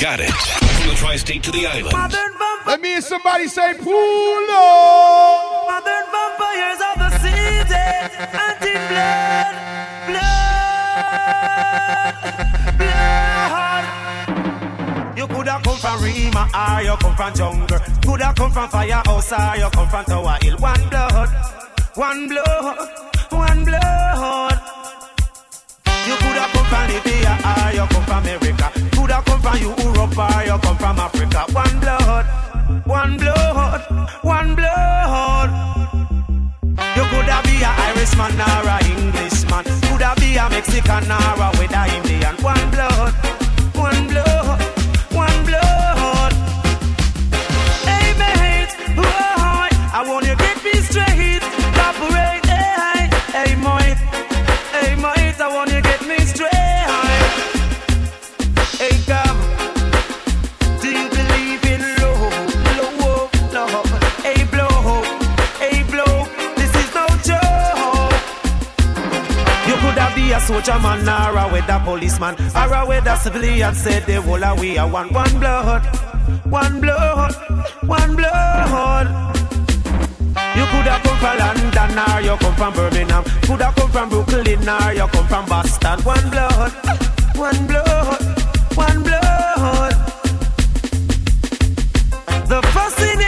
got it. From the tri-state to the island. Let me hear somebody say, pull up. Modern vampires of the city, anti-blood, blood, blood. You coulda come from Rima or you come from jungle. Coulda come from firehouse or you come from Tower Hill. One blood, one blood, one blood. You coulda come from Libya or you come from America. Coulda come from Europe or you come from Africa. One blood, one blood, one blood. You coulda be a Irishman or a Englishman. Coulda be a Mexican or a a Indian. One blood, soldier man or a weather policeman or a weather civilian. Said they of we are one, one blood, one blood, one blood. You coulda come from London or you come from Birmingham. Coulda come from Brooklyn or you come from Boston. One blood, one blood, one blood. The fussing and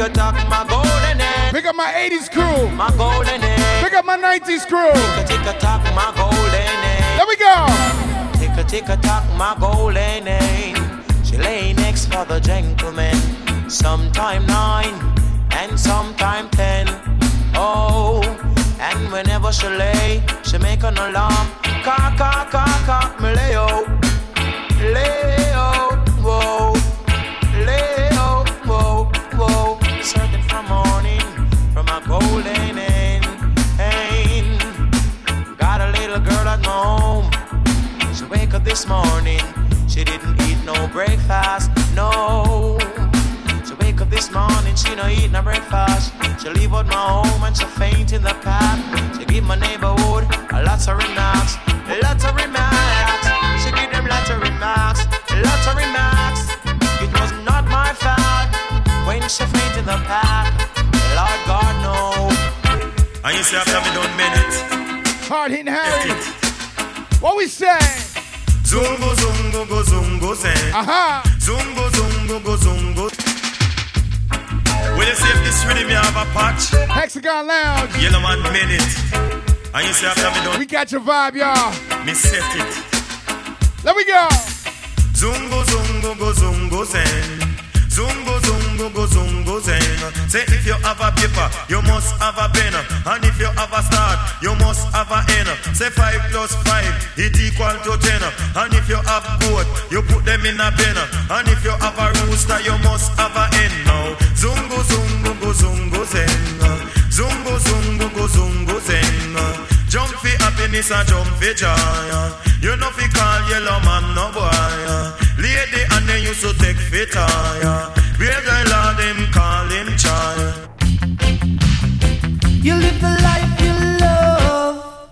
tick a tick a tock, my golden egg, up my 80s crew. my golden egg. Pick up my 90s crew. Tick a tick a tock, my golden egg. There we go. Tick a tick a tock, my golden egg. She lay next for the gentleman. Sometime nine and sometime ten. Oh, and whenever she lay, she make an alarm. Cock, cock, cock, cock, me lay oh. out. This morning, she didn't eat no breakfast, no. She wake up this morning, she no eat no breakfast. She leave out my home and she faint in the path. She give my neighborhood a lots of remarks, lots of remarks. She give them lots of remarks, lots of remarks. It was not my fault when she faint in the path. Lord God knows. And you say after me done minute. Hard hitting Harry. What we say? Zungo zungo go zungo say. Aha. Zungo zungo go zungo. Will you see if this rhythm you have a patch? Hexagon Lounge. Yellow man minute. And you say after me done We got your vibe, y'all. me set it. Let me go. Zungo zungo go zungo zen. Zungo zungo go zungo zen. Say if you have a paper, you must have a pen. And if you have a start, you must have a end. Say five plus five, it equal to ten. And if you have goat, you put them in a pen. And if you have a rooster, you must have a hen. Now zungo zungo go zungo zen. Zungo zungo go zungo zen. Jump for happiness and jump for joy. You know fi call yellow man no boy. Lady and they used to take fit tire. Real guy lord him call him child. You live the life you love.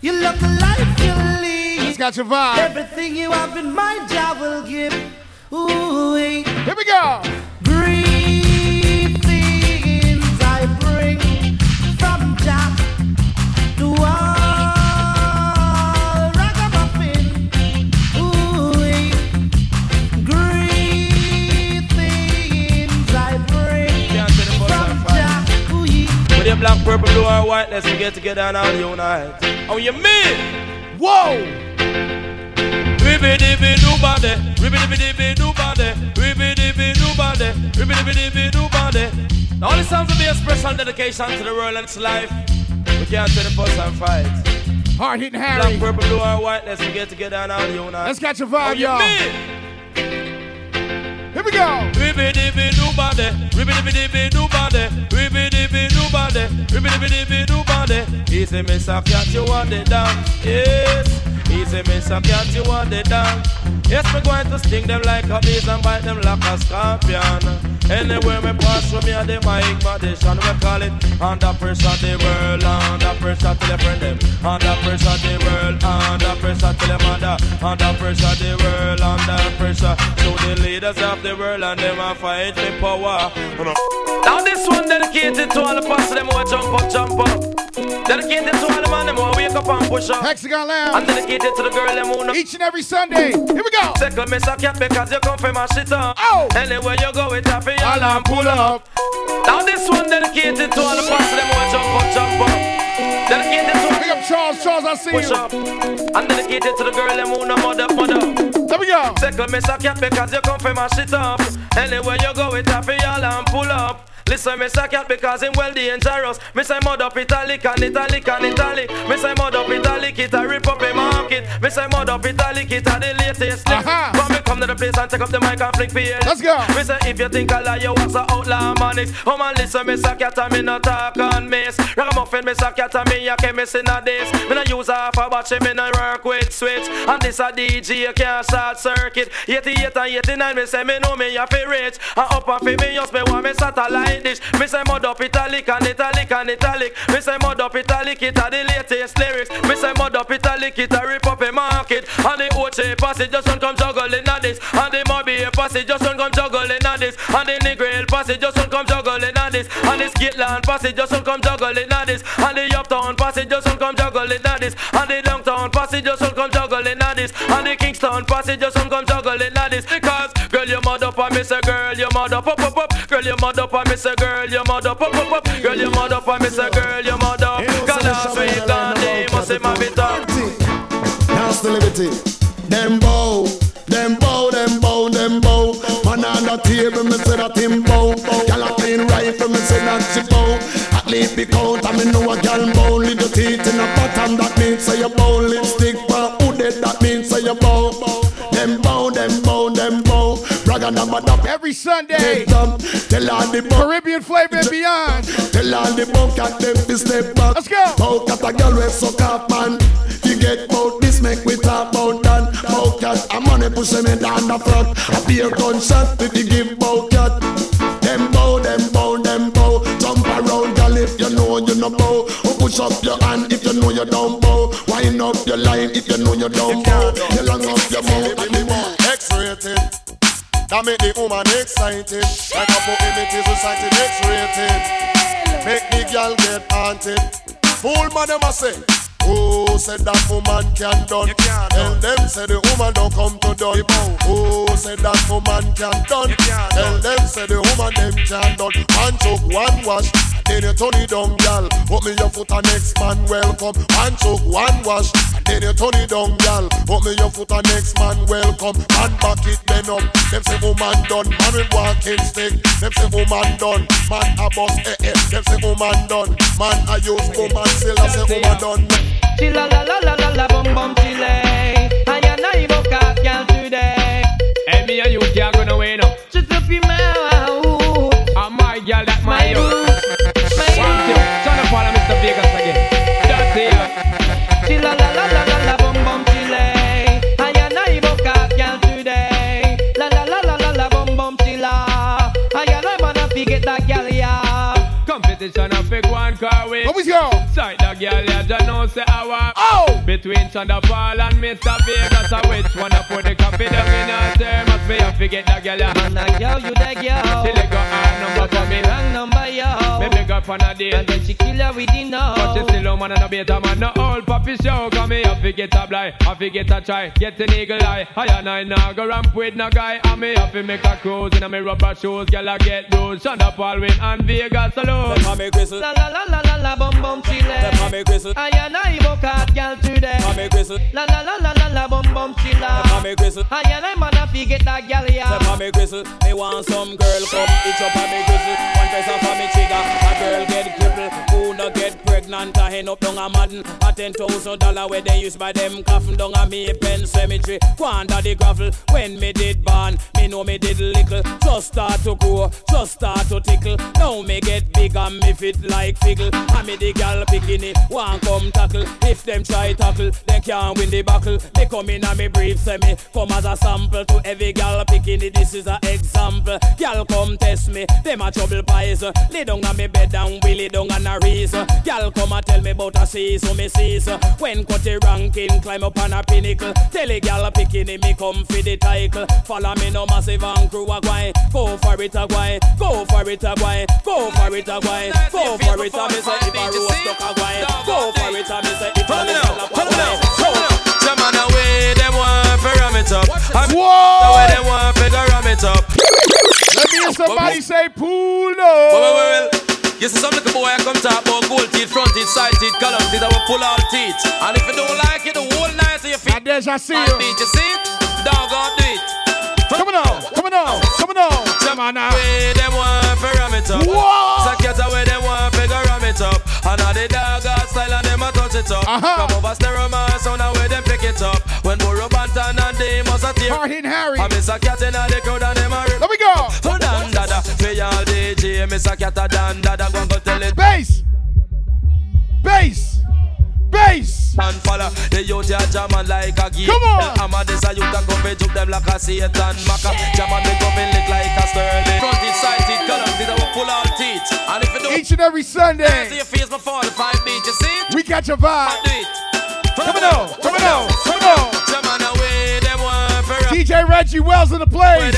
You love the life you lead. It's got your vibe. Everything you have in mind, I will give. Ooh, eh. Here we go. Black, purple, blue, or white, let's get together and all unite. Oh, you mean? Whoa! Ribby dibby do body, ribby dibby dibby do body, ribby dibby do body, ribby dibby dibby do body. Now all the songs will be a special dedication to the world and its life. We can't turn the fuss and fight. Hard hitting Black, Harry. purple, blue, or white, let's get together and all unite. Let's catch your Oh, vibe, y'all. Here we go. Ribby dibby do body, ribby dibby dibby do body, ribby dibby body, ribby dibby dibby do body. Easy, Miss a cat, you want the dance. Yes. Easy, Miss a cat, you want the dance. Yes, me going to sting them like a bees and bite them like a scorpion. Anywhere me pass through me and the mic magician we call it Under pressure the world, under pressure to the friend them Under pressure the world, under pressure to the mother Under pressure the world, under pressure To the leaders of the world and them a fight for power Now this one dedicated to all the pastors them who jump up, jump up. Dedicated to all the man them who wake up and push up. Hexagon Lounge. And dedicated to the girl them who Each and every Sunday, here we go. Second miss a cat because you come from my shit up. Oh. Anywhere you go it happy and pull up. Now this one dedicated to all the pastors them who jump up, jump up. Dedicated to Big up Charles, Charles, I see push you. up. And dedicated to the girl them who no mother, mother. There we go. Second miss a cat because you come from my shit up. Anywhere you go it happy and pull up Listen, me say cat because him well dangerous. Me say mud up italic and italic and italic. Me say mud up italic, it a rip up a market. Me say mud up italic, it a the latest thing. Uh-huh. Come me come to the place and take up the mic and flick for Let's go. Me say if you think I lie, you was a outlaw manix. Come and listen, me say cat and me no talk on miss. Ragamuffin, me say cat and me a chemist in a this. Me no use half a battery, me no work with switch. And this a DJ, you can't short circuit. 88 and 89, me say me know me a fi rich. And up and fi me just me want me satellite dish. Me say mud up italic and italic and italic. Me say mud up italic, it a the latest lyrics. Me say mud up italic, it a rip up a market. And the Oche passage just don't come juggling at this. And the Mobay passage just don't come juggling at this. And the Negril passage just don't come juggling at this. And the Skitland passage just don't come juggling at this. And the Uptown passage just don't come juggling at this. And the Downtown passage just don't come juggling at this. And the Kingston passage just don't come juggling at this. Because girl, you mud up and me say girl, you mud up, up, up, up. Girl, you mud up and me say girl, you mud up, up, up, up. Girl, you mud up and me say girl, you mud up. Cause last and they must say my bit up. That's the liberty. Them bow, them bow, them bow, them bow. Man on the table, me say that him bow. Gyal a clean rifle, me say that she bow. Least be count, and me know a gyal bow. Little teeth in the bottom, that means say you bow. Lipstick for who dead, that means say you bow. Bragga number up. Every Sunday tell all the. Caribbean flavor and beyond Tell all the bunk at them to step back. Let's go. Bout at a girl with suck up man. You get bout this, make we talk bout that. Bout cat, a money push them in down the front. A beer gunshot if you give bout cat. Them bow, them bow, them bow. Jump around, girl, if you know you no bow. Oh, push up your hand if you know you don't bow. Wind up your line if you know you don't bow. You long up your mouth and the. X-rated. That make the woman excited. Like a book images society X-rated. Make the girl get haunted. Fool man, them a say. Who said that woman can done? Tell them say the woman don't come to done. Who said that woman can done? Tell them say the woman them can done. One choke, one wash, then you turn it down, gal. Put me your foot and next man welcome. One choke, one wash, then you turn it down, gal. Put me your foot and next man welcome. Man back it bend up. Them say woman done. Man with walking stick. Them say woman done. Man a boss eh eh. Them say woman done. Man a use woman still I say woman done. Chilla la la la la la bum bum chile. And you know you Competition a one car with. Here we go Sight the girl, yeah, just know say our. Oh Between Thunderfall and Mr. Vegas, I which one I put the coffee down in her term? Must be I forget the girl, yeah. Man a girl you the girl. Till it got hard number for me. Wrong number yo. Me big up on a deal. And then she kill her with the know. But you still a man and a beta man, no old puppy show. Come here, I forget a blind, I forget a try, get an eagle eye. I and I now go ramp with no guy. I me have to make a cruise in a me rubber shoes, girl I get bruised. Shonda Paulwin and Vegas alone. Mami Crystal, La la la la la la bum bum chile. I and I go cat girl today. La la la la la la bum bum Crystal. I and I man a forget that girl for me gristle, me want some girl come itch up on me gristle. One press off on me trigger, a girl get crippled. Who no get pregnant, a end up down a madden. A ten thousand dollar where they use by them coffin down a me pen cemetery. Quanta the gravel when me did born. Me know me did little. Just start to grow, just start to tickle. Now me get big and me fit like figgle. And me the gal picking it, one come tackle. If them try tackle, they can't win the battle. They come in and me brief me come as a sample to every gal picking it. This is a example. Gal come test me, them a trouble pies. Lay down on me bed and willy down on a reason. Gal come and tell me about a see so me sees. When cut the ranking, climb up on a pinnacle. Tell a gal picking it, me come for the title. Follow me no massive and crew a guy. Go for it a guy, go for it a guy, go for it a guy, go for it a me say if a roast stuck a guy. Go for it a me say if a roast stuck a guy. Jam on away, them want to ram it up. I'm Whoa! the way them want to ram it up. Let me hear somebody say pull Well, well, well, well. You see some little boy I come talk about gold teeth, front teeth, side teeth, column teeth, I will pull out teeth. And if you don't like it, the whole night to your feet. I see you. beat, you see it? Dog on do it. Coming on, coming on, coming on. Come on now. Way them want to ram it up. Whoa! Sacket away them want to ram it up. And all the dog got style and them a touch it up. Uh-huh. From over stereo man, sound away them pick it up. When Burro Bantan and they must a tear. Hard hitting Harry. I miss a cat in the crowd and them a jamming like a gear. Come on. I'm a this a youth a come and juke them like a Satan Maka. Jamming me come and lick like a sterling. Front it, side it, it, I will pull out teeth. And if you don't Each and every Sunday, your face before the five beat, you see? we catch a I vibe. do it. Coming on, coming on, coming on. Jamming away, them want for. DJ Reggie Wells in the place.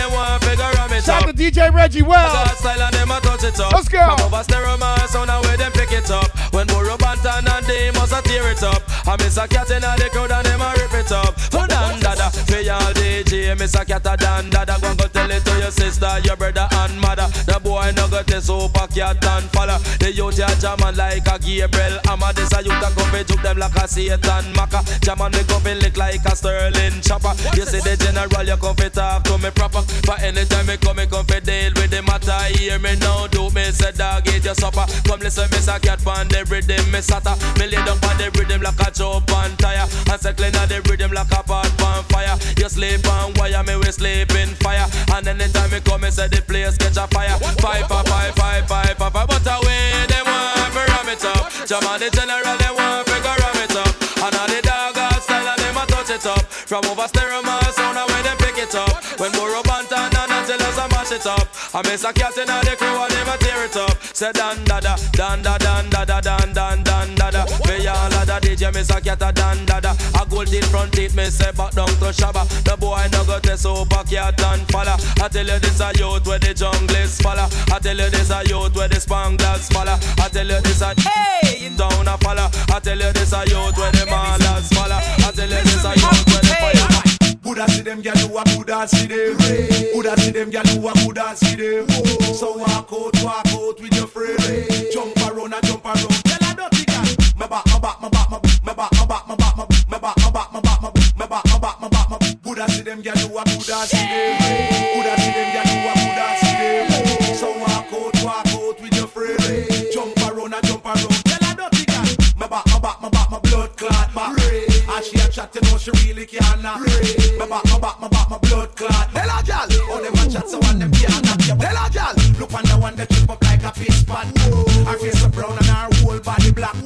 Them want figure ram it Shout out to DJ Reggie God Wells. style and them a touch it up. Let's go. From over stereo man, sound and where them pick it up. When Burro Bantan and they must a tear it up. I miss a cat in the crowd and them a rip it up. For dan dada, for y'all DJ, miss a cat a dan dada. Go go tell it to your sister, your brother and mother. The boy no go test super cat and follow. The youth ya jamming like a Gabriel. A this a youth a come fi juke them like a Satan Maka. Jamming me come fi lick like a Sterling chopper. You see the general, you come fi talk to me proper. But anytime me come, me come fi deal with the matter. Hear me now, do me say dog eat your supper. Come listen, me say cat pan the rhythm, me sata. Me lay down on the rhythm like a jump on tire. And say clean the rhythm like a pot on fire. You sleep on wire, me we sleep in fire. And anytime me come, me say the place catch a fire. Five, five, five, five. But away, them want fi ram it up. Jam on the general, they want go ram it up. And all the dog style, and them a touch it up. From over stereo, man, sound away, them pick it up. When Burro Bantan and until us a mash it up. I miss a cat in the crew and them a tear it up. Say dan dada, dan da dan da da dan dan dada. Me all a da DJ, miss a cat a dan dada. A gold teeth front teeth, me say back down to Shabba. The boy no go test super cat and follow. I tell you this a youth where the jungle is follow. I tell you this a youth where the spanglers follow. I tell you this a hey down a follow. I tell you this a youth where the malas follow. I tell you this a youth where the fire. Coulda see them gyal who a coulda see them. Coulda see them gyal who a coulda see them. So walk out, walk out with your friend. Jump around and jump around. Tell a dirty girl. Me back, me back, me back, them gyal who a coulda see them. Coulda see them gyal who a coulda see them. So walk out, walk out with your friend. Jump around and jump around. Tell a dirty girl. Me back, me back, me back, my blood clot back. And she a chat, you know she really can't. Me back, me back, me back, my blood clot. Tell a gal, all them a chat so one them can't. Tell a gal, look on the one that trip up like a fish pot. Her face so brown and her whole body black.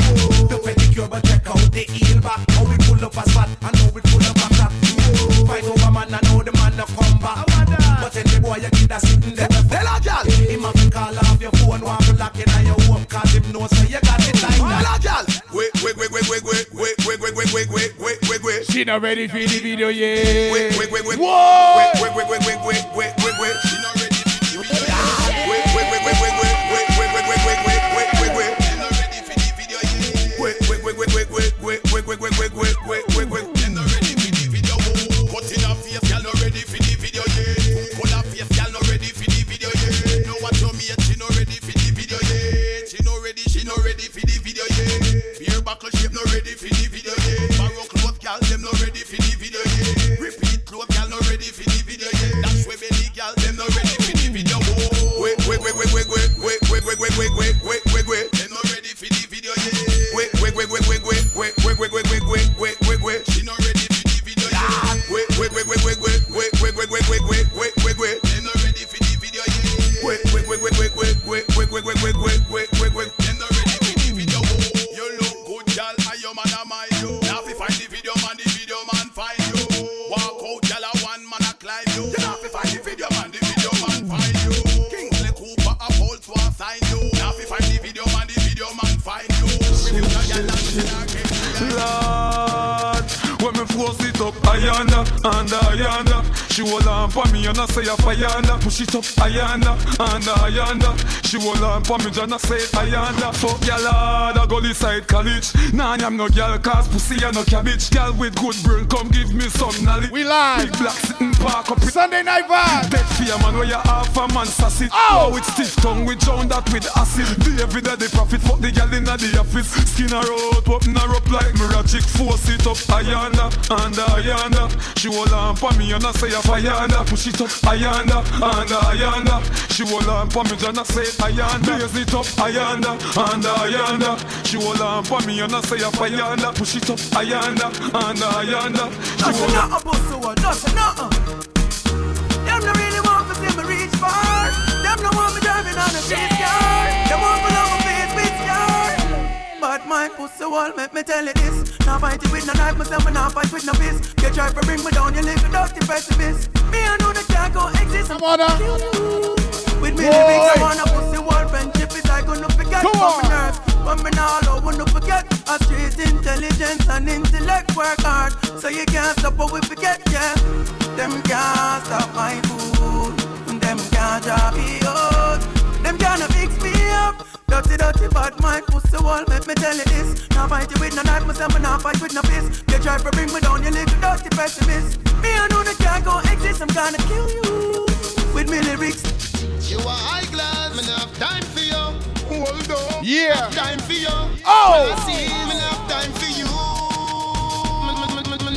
The pedicure, but check out the heel back. How we pull up a spot and how we boy you kid a sitting there. Tell a gal, him have to call off your phone, want to lock in on your home, cause him know so you got it like that. Tell a gal, wait, wait, wait, wait, wait, wait, wait, wait, wait, wait, wait, wait, wait, wait, wait. She not ready for the video yet. Wait, wait, wait, wait. Whoa! Wait, wait, wait, wait, wait, wait, wait, wait, wait. She not wait, wait, wait, on for me and I say a fire Push it up ayanda, under ayanda. She hold on for me I say ayanda. Fuck y'all hard, I go side college. Nah, I'm no girl cause pussy and no cabbage. Girl with good brain, come give me some knowledge. We live. Big black sitting park up. Sunday night vibe. Dead fear man where you half a man sassy. Oh, it's stiff tongue with drown that with acid. The every day the profit fuck the girl in the office. Skin her out, open her up like mirror. Force it up ayanda, under ayanda. She hold on for me and I say a fire Push it up ayanda, under ayanda. She hold on for me and I say ayanda. Raise it up ayanda, under ayanda. She hold on for me and I say a fire Push it up ayanda, under ayanda. She hold on. Nothing, nothing, nothing, nothing. Me driving on a street. Them want me love face with scar. But my pussy wall make me tell you this. Now fight it with no knife, myself and now fight with no fist. You try to bring me down, you live a dirty pessimist. Me I know that can't go exist. Come on uh. now. With me I want a pussy wall friendship is I gonna forget Come on. my nerves. But me now I wanna forget a street intelligence and intellect work hard. So you can't stop what we forget, yeah. Them can't stop my food. And them can't drop me out. Them can't mix me up. Dirty, dirty, bad mind, pussy wall, make me tell you this. Now fight you with no knife, myself, and now fight with no fist. You try to bring me down, you little dirty pessimist. Me, I know that can't go exist, I'm gonna kill you. With me lyrics. You are high class, me have time for you. Hold on. Yeah. Time for you. Oh. When I see me have time for you.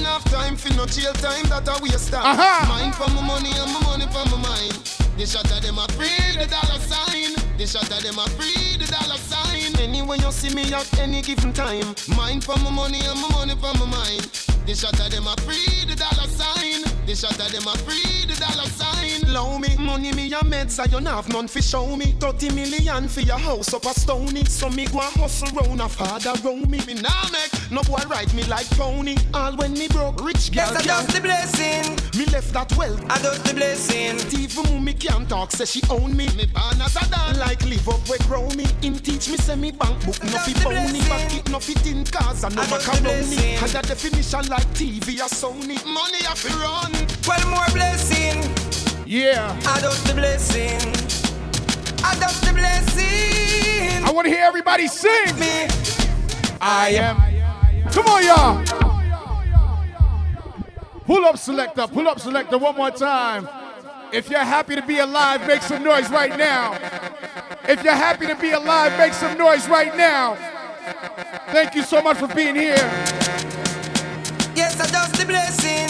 Have time for no chill time that I waste time. Uh-huh. Mine for my money and my money for my mind. The shot of them a free the dollar sign. The shot of them a free the dollar sign. Anywhere you see me at any given time. Mine for my money and my money for my mind. The shot of them a free the dollar sign. The shot of them a free the dollar sign. Low me, money me a meds, I don't have none fi show me. 30 million for your house up a stony. So me go a hustle round a father round me. Me nah make no boy ride me like pony. All when me broke, rich girl Yes, I can't- just the blessing. Me left that wealth. I just the blessing. Even mummy can't talk, say she own me. Me born as a dad, like live up where grow me. Him teach me say me bank book no fi Just bony, back it no fit in cars and no I just the macaroni. blessing. Had a definition like TV or Sony. Money have to run. Well, more blessing. Yeah. I the blessing. I the blessing. I want to hear everybody sing. Me. I am. Come on, y'all. Pull up, selector. Pull up, selector. One more time. If you're happy to be alive, make some noise right now. If you're happy to be alive, make some noise right now. Thank you so much for being here. I just the blessing.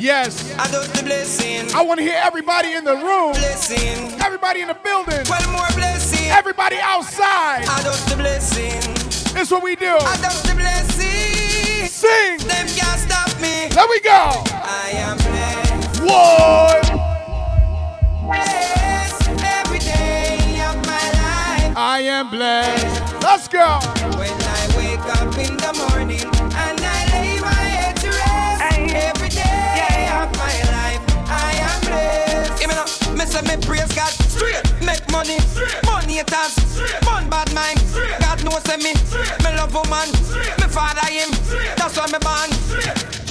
Yes. I just the blessing. I want to hear everybody in the room. Blessing. Everybody in the building. Well, more blessing. Everybody outside. I just the blessing. This is what we do. I just the blessing. Sing. Them can't stop me. There we go. I am blessed. Whoa. Blessed every day of my life. I am blessed. Let's go. When I wake up in the morning say me praise God straight. Make money, money it has. Fun bad mind. God knows say me, me love woman. Me father him, that's why me born.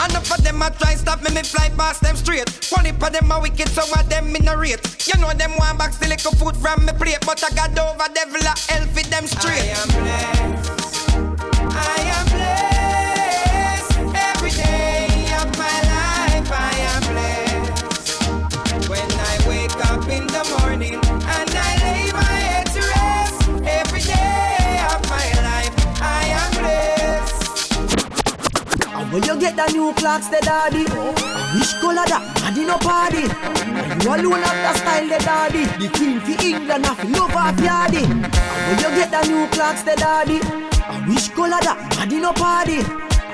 Enough of them a try stop me, me fly past them straight. One of them a wicked, so of them in a rate. You know them want back still little food from me plate, but I got over devil a hell for them straight. I am blessed. I am blessed every day When you get the new Clarks, the daddy. Wish color that, daddy no party. And you alone have the style, the daddy. The queen for England, to love half yardy. When you get the new Clarks, the daddy. Wish color that, daddy no party.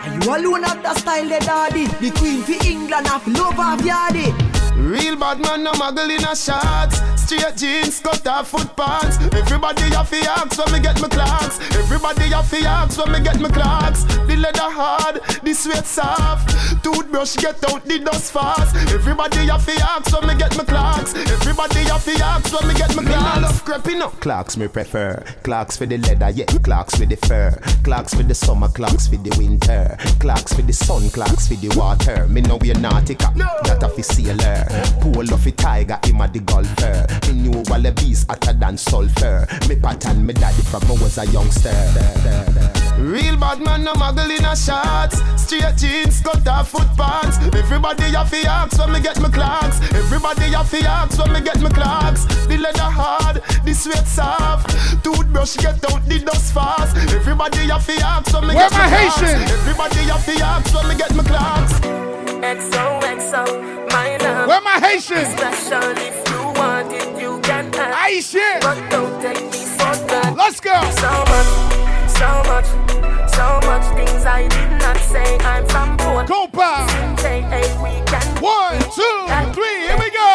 And you alone have the style, the daddy. The queen for England, to love half yardy. Real bad man, no muggle in a shots. Straight jeans, cut off foot pants. Everybody have to ask when me get my Clarks. Everybody have to ask when me get my Clarks. The leather hard, the sweat soft. Toothbrush get out the dust fast. Everybody have to ask when me get my Clarks. Everybody have to ask when me get my Clarks. Me love creeping up. Clarks me prefer. Clarks for the leather, yeah. Clarks for the fur. Clarks for the summer, Clarks for the winter. Clarks for the sun, Clarks for the water. Me know we're nautica, no. that a fi sailor. Pull off a tiger, him a the golfer. Me knew all the bees hotter than sulfur. Me pattern me daddy from I was a youngster. Real bad man, no muggle in a shorts. Straight jeans, cut off foot pants. Everybody have to ask when me get my Clarks. Everybody have to ask when me get my Clarks. The leather hard, the sweat soft. Toothbrush get out the dust fast. Everybody have to ask when me Where get my my Clarks. Haitians? Everybody have to ask when me get my Clarks. XOXO, my love. Where my Haitians? Special if you want it, you can have. Aye shit. But don't take me for granted. Let's go. So much, so much, so much things I did not say. I'm from Port. Go hey, we can. One, two, three, here we go.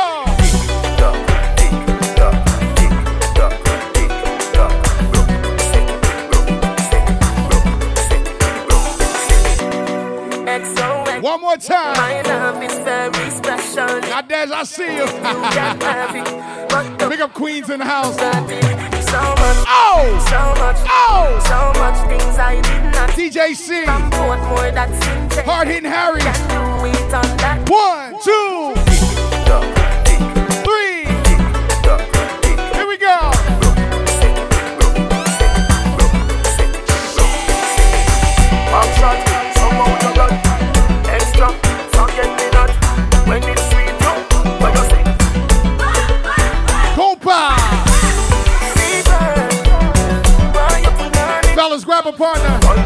One more time. Now, Des, I see you. can have it, but don't Big up Queens in the house. So much, Oh! so much, Oh! so much things I did not DJ C. from Portmore that's in take. Hard hitting Harry. Can do it on that. One, two, three. Here we go. Action, somehow you got extra. Forget me not Fellas, grab a partner.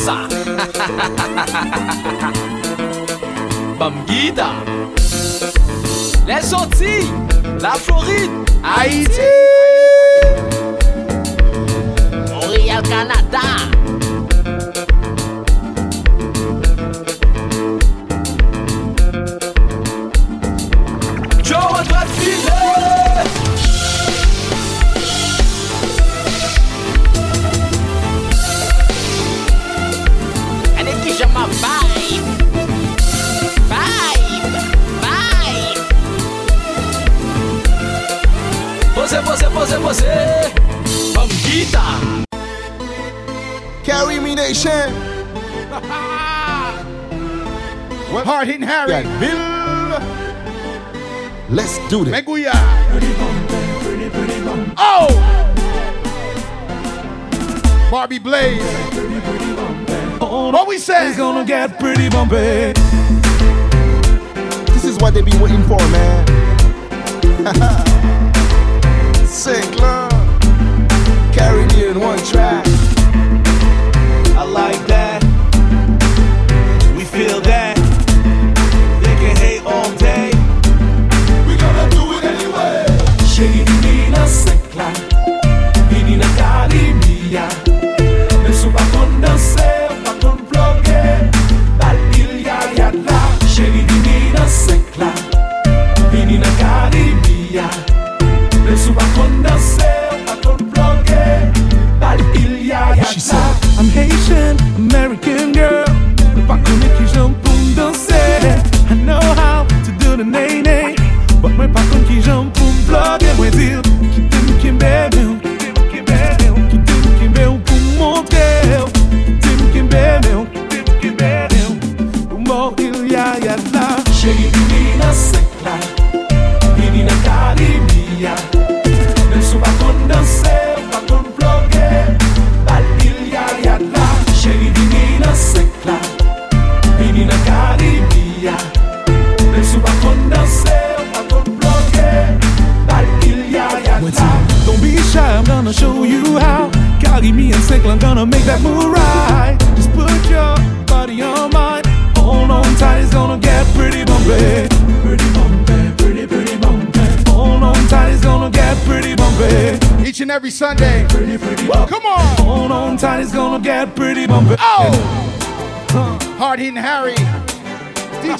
sa. Bam Gida. Les Antilles, la Floride, Haïti. Montréal, Canada. hard hitting Harry. Yeah. Bill. Let's do this. Meguya. Oh! Barbie Blaze. What we say? It's gonna get pretty bumpy. This is what they be waiting for, man. Sick love. Carry me in one track.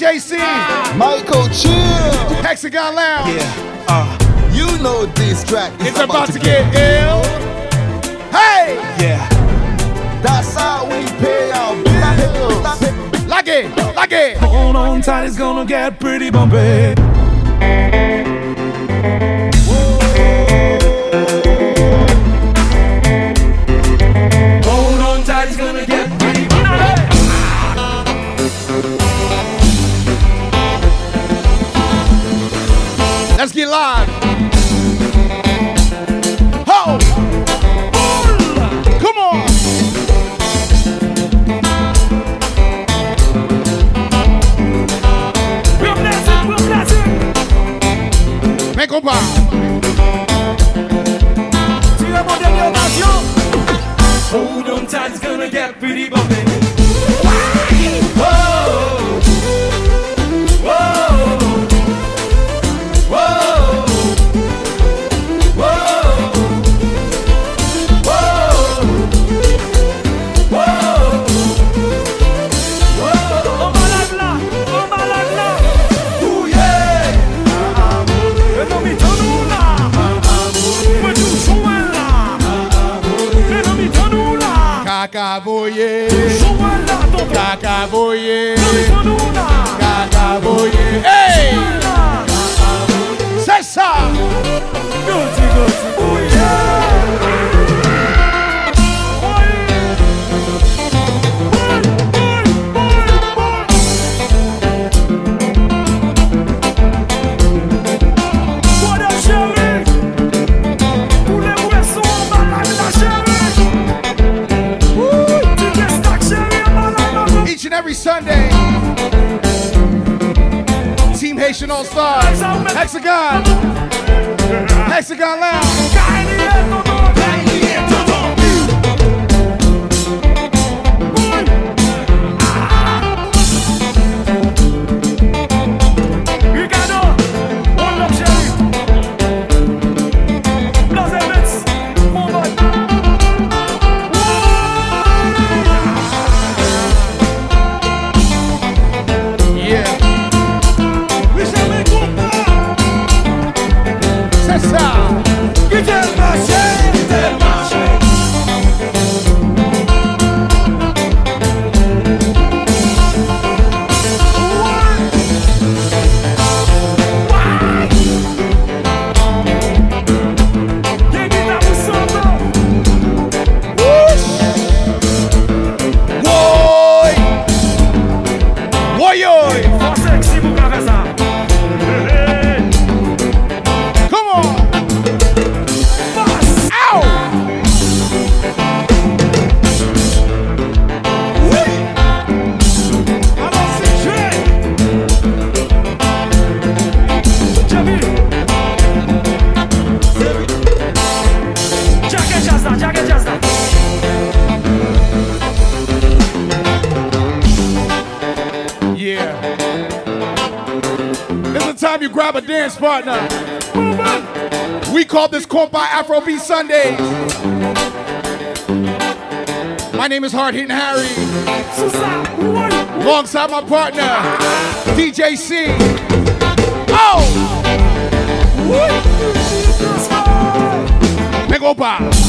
JC. Michael Chill. Hexagon Lounge. Yeah. Uh, you know this track is it's about, about to, to get, get ill. Hey! Yeah. That's how we pay our bills. Like it, like it. Hold on tight, it's gonna get pretty bumpy. Partner. We call this Compa Afrobeat Sundays. My name is Hard Hitting Harry. Alongside my partner, DJ C. Oh! Bob.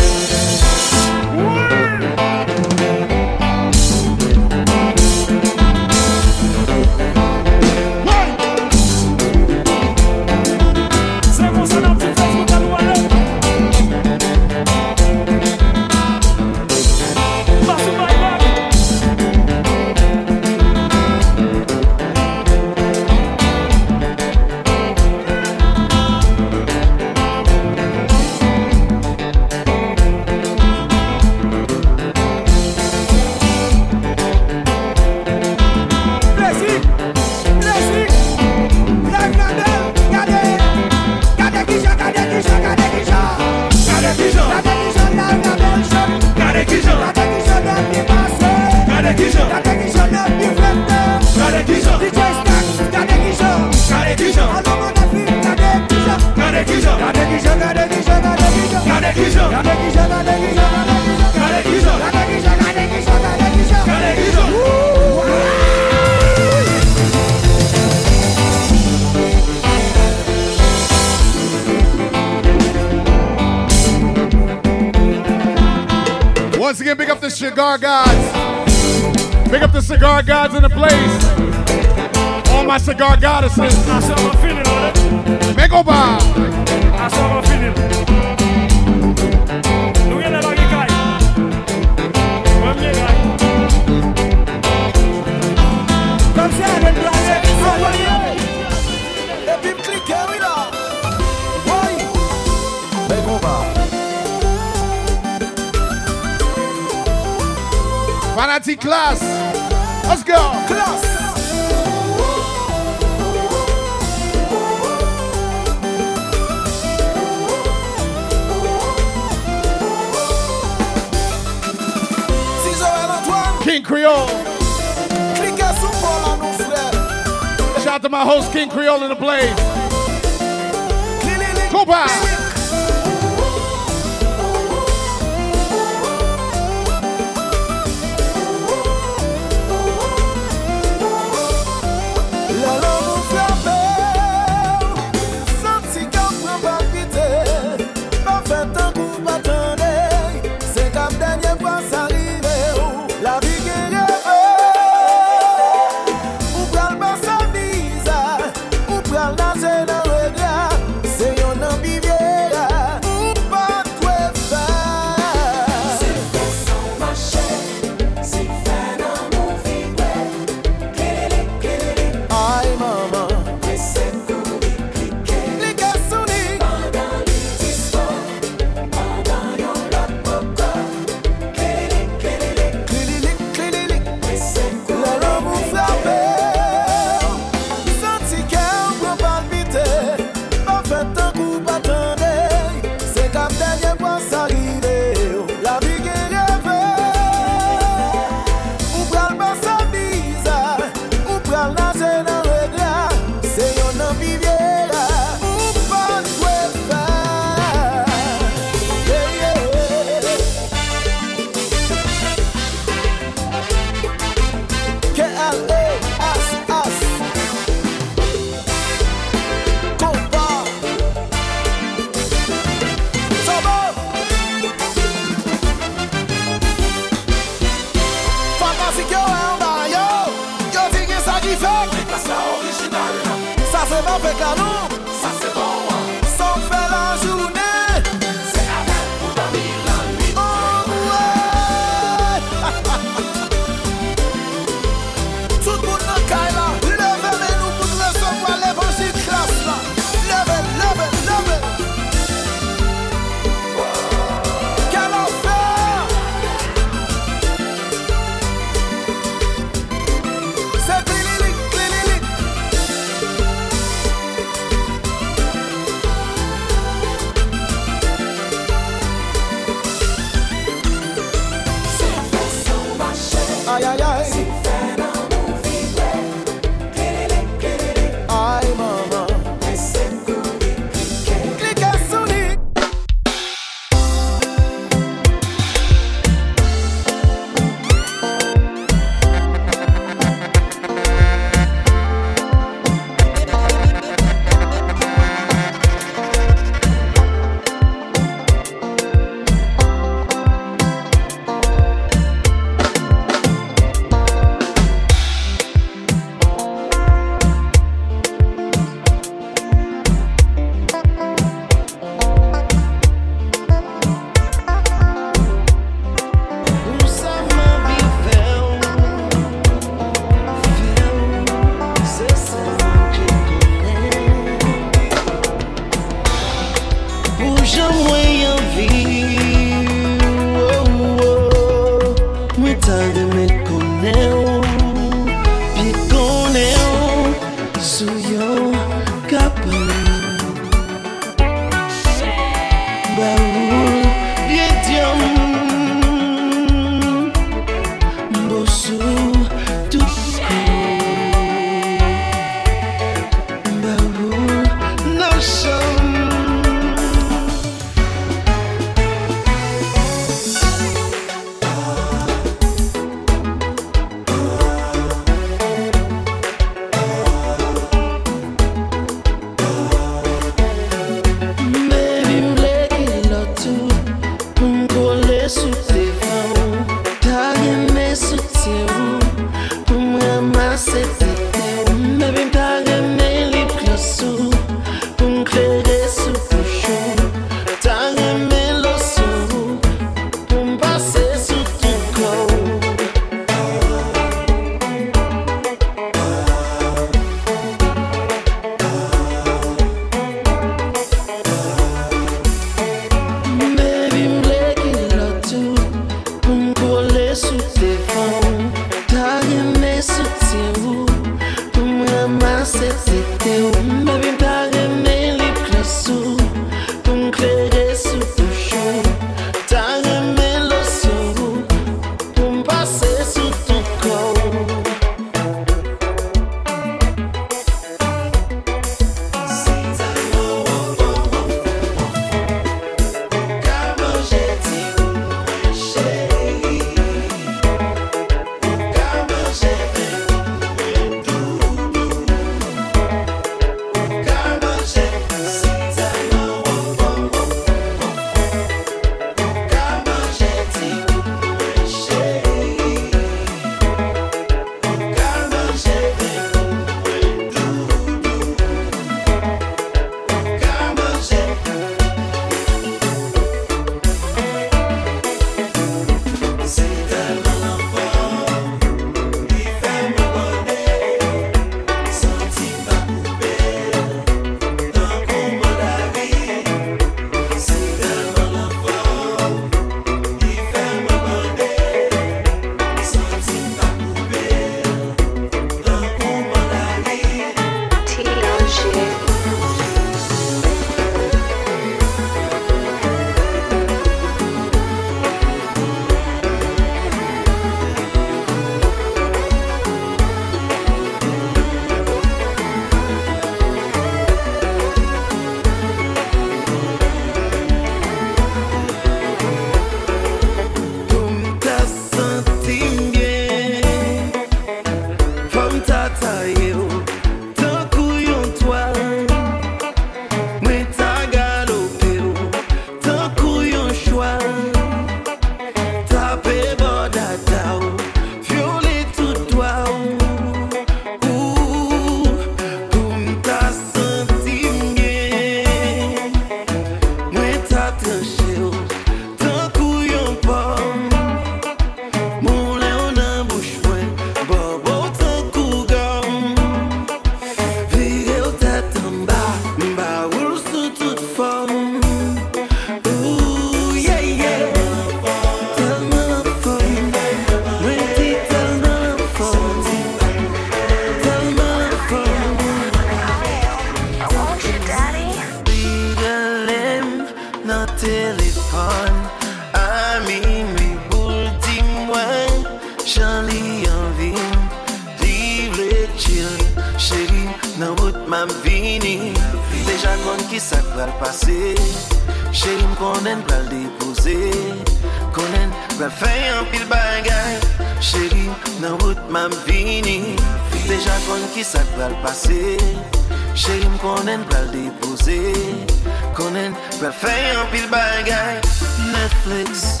Netflix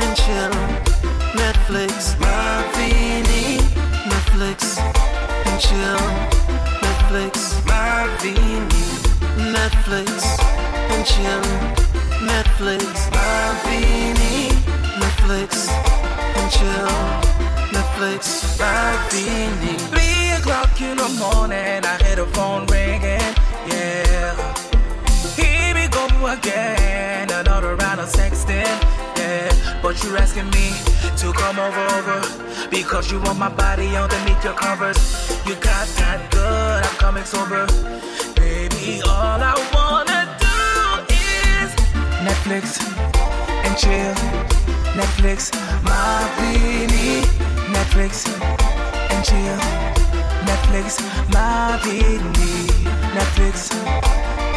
and chill Netflix mam vini Netflix and chill Netflix, my Vini. Netflix and chill. Netflix, my Vini. Netflix and chill. Netflix, my Vini. Three o'clock in the morning, I hear the phone ringing. Yeah, here we go again. Round sexting. Yeah, but you're asking me to come over, over because you want my body underneath your covers. You got that good, I'm coming sober. Baby, all I wanna do is Netflix and chill. Netflix, my Vini. Netflix and chill. Netflix, my Vini. Netflix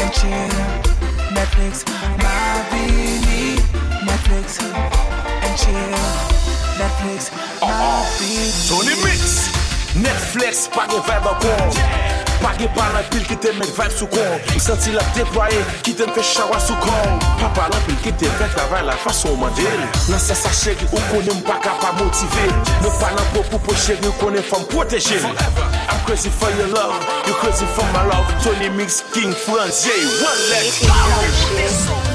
and chill. Netflix, Mavini, Netflix, and chill. Netflix, oh, oh. Mavini. Sony Mix, Netflix, pa gen vibe akon. Pa gen palan pil ki te mek vibe sou kon. M senti la deploye, ki te m fe chawa sou kon. Pa palan pil ki te mek travay la fason mandel. Nan sa sa chèri, ou konen m pa ka pa motive. M palan pou pou pou chèri, konen fòm proteje. Forever. Crazy for your love, you crazy for my love. Tony Mix, King France, yeah, one let's go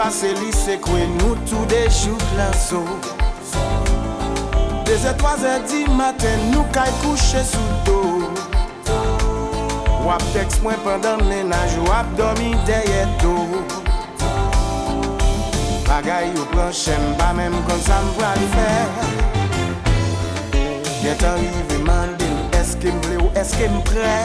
pase li se kwen nou tou de chouk la so Deze toaze di maten nou kay kouche sou do Wap teks mwen pandan menaj wap domi deye do Bagay yo planchem ba menm kon sa mwa li fè Yetan rive mandil eske mble ou eske mpre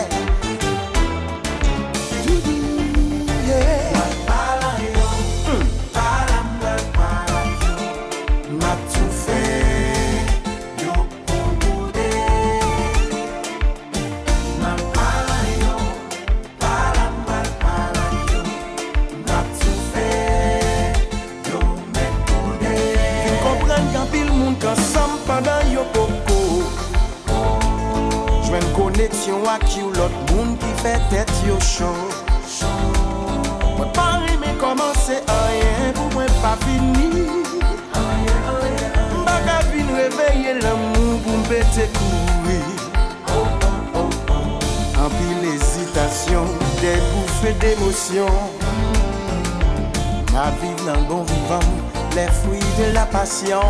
émotion vie vivre dans le bon vivant Les fruits de la passion.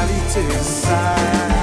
La réalité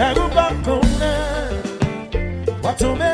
Derruba com né What's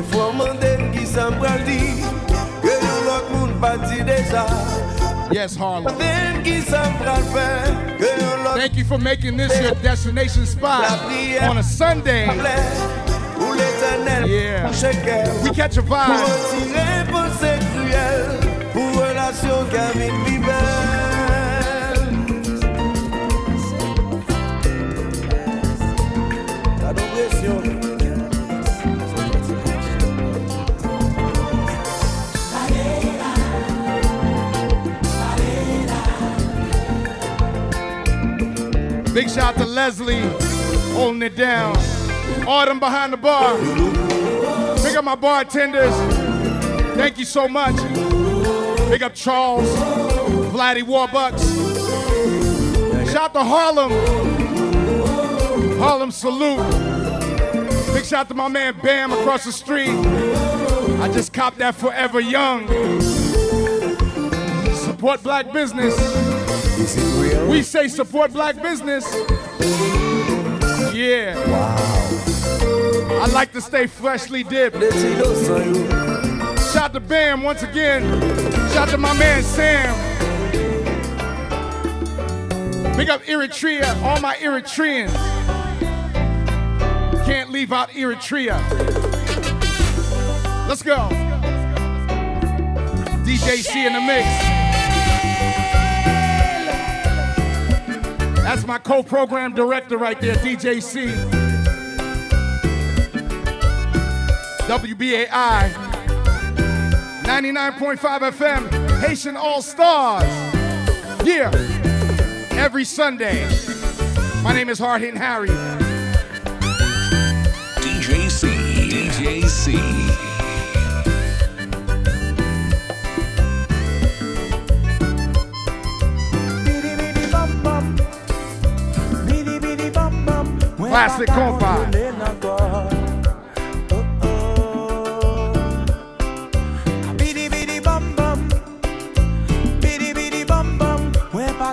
Fwa manden ki di Ke yon lot moun pati deja Yes, Harlem. Thank you for making this your destination spot on a Sunday. Yeah. We catch a vibe. Big shout to Leslie, holding it down. Autumn behind the bar. Big up my bartenders. Thank you so much. Big up Charles, Vladdy Warbucks. Shout to Harlem. Harlem salute. Big shout to my man Bam across the street. I just copped that Forever Young. Support black business. We say support black business. Yeah. Wow. I like to stay freshly dipped. Shout to Bam once again. Shout to my man Sam. Big up Eritrea, all my Eritreans. Can't leave out Eritrea. Let's go. DJ C in the mix. That's my co-program director right there, DJ C. WBAI 99.5 FM, Haitian All Stars. Yeah, every Sunday. My name is Hard Hitting Harry. DJ C. Classic compa. Bidi bidi bam bam Bidi bidi bam bam Mwen pa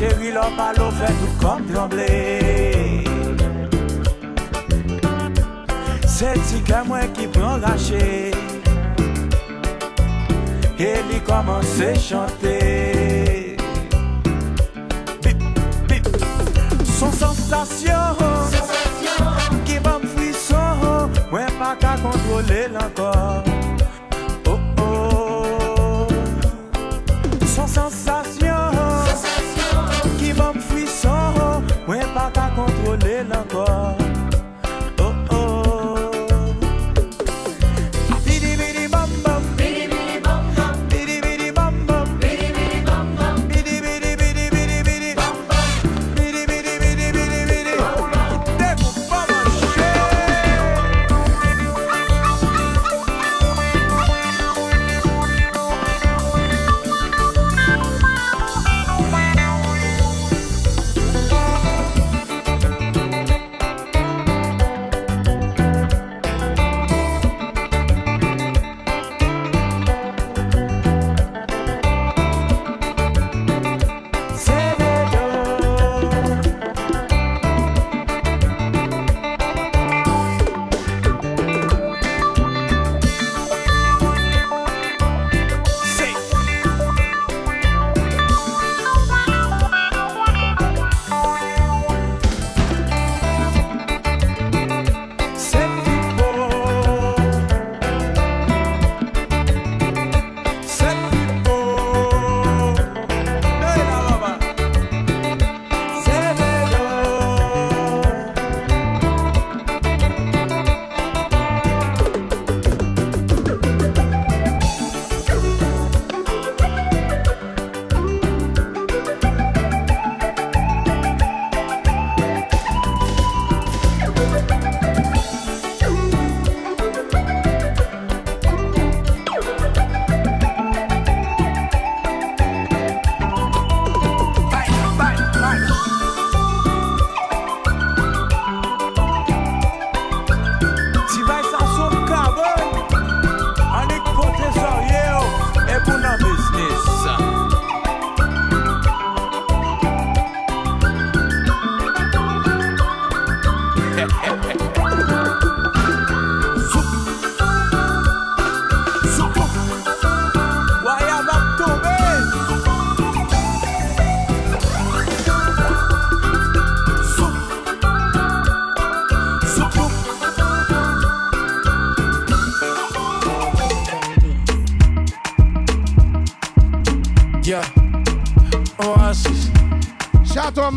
chéri, l'homme à fait tout comme trembler. C'est si qu'à moi qui prend lâcher. Et lui commence à chanter. Son sensation, sensation. qui va me frisson. Moi pas qu'à contrôler l'encore.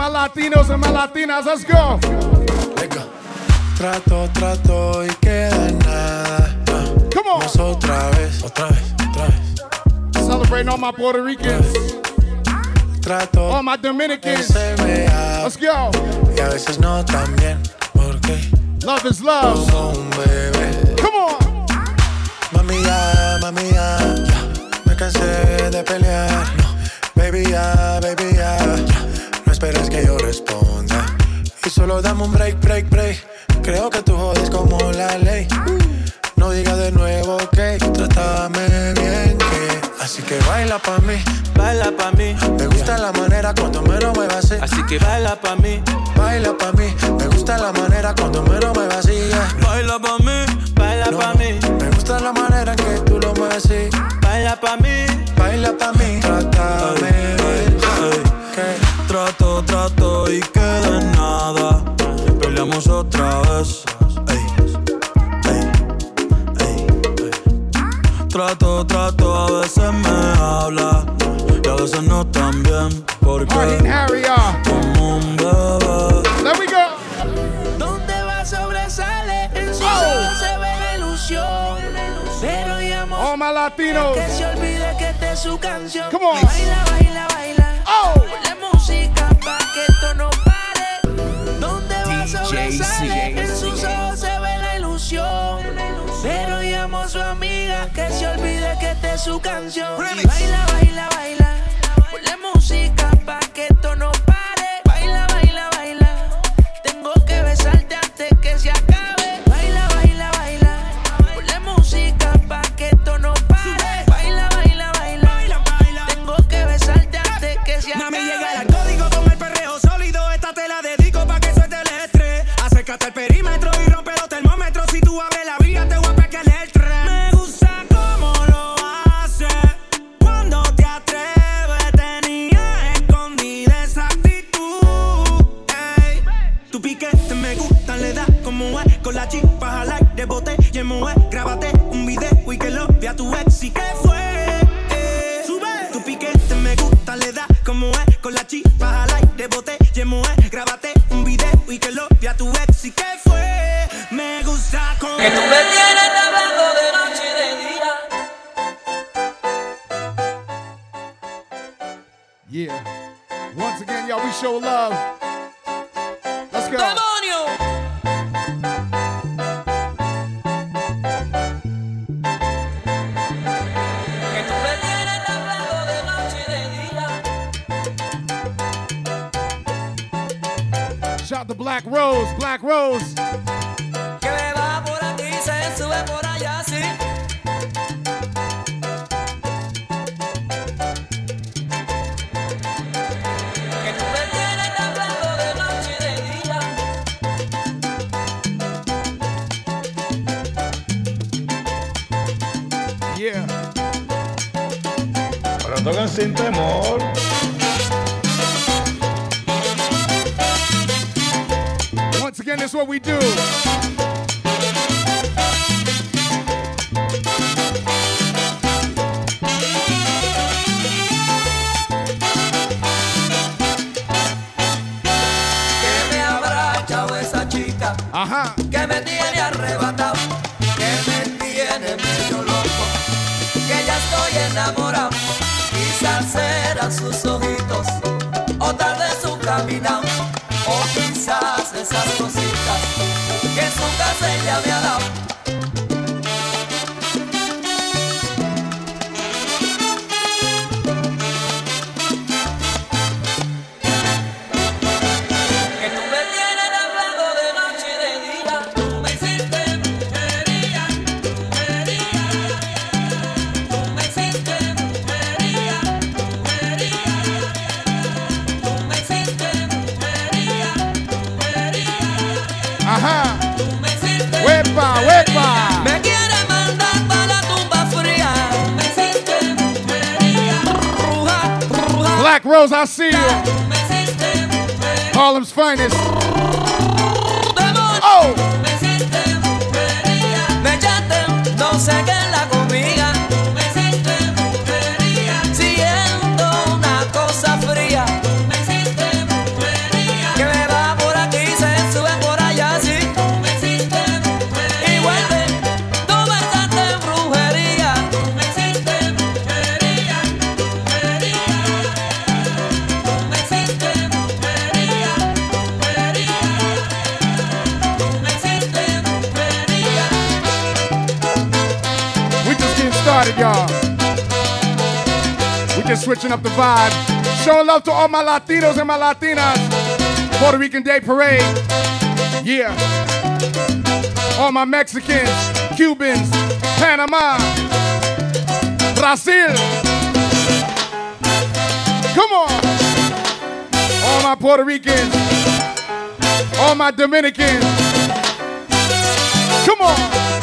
más latinos y más latinas, let's go. Trato, trato y queda nada. Come on. Más otra vez, otra vez, otra vez. Celebrating all my Puerto Ricans. Trato. All my Dominicans. Let's go. Y a veces no tan también, porque. Love is love. un bebé. Come on. Mami, ya, mami, ya. Me cansé de pelear. No. Baby, ya, baby, ya esperes que yo responda. Y solo dame un break, break otra vez. Trato, trato, a veces me habla y a veces no tan bien. Porque ah. como un bebé. Go. Sobresale? En su oh. oh, my latinos. Que se olvide que esta es su canción. que se olvide que esta es su canción. switching up the vibe. Showing love to all my Latinos and my Latinas. Puerto Rican Day Parade. Yeah. All my Mexicans, Cubans, Panama, Brazil. Come on. All my Puerto Ricans, all my Dominicans. Come on.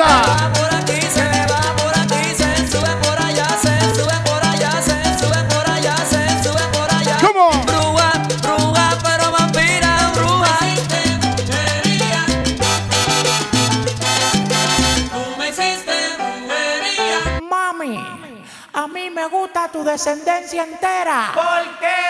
salsa. A mí me gusta tu descendencia entera. ¿Por qué?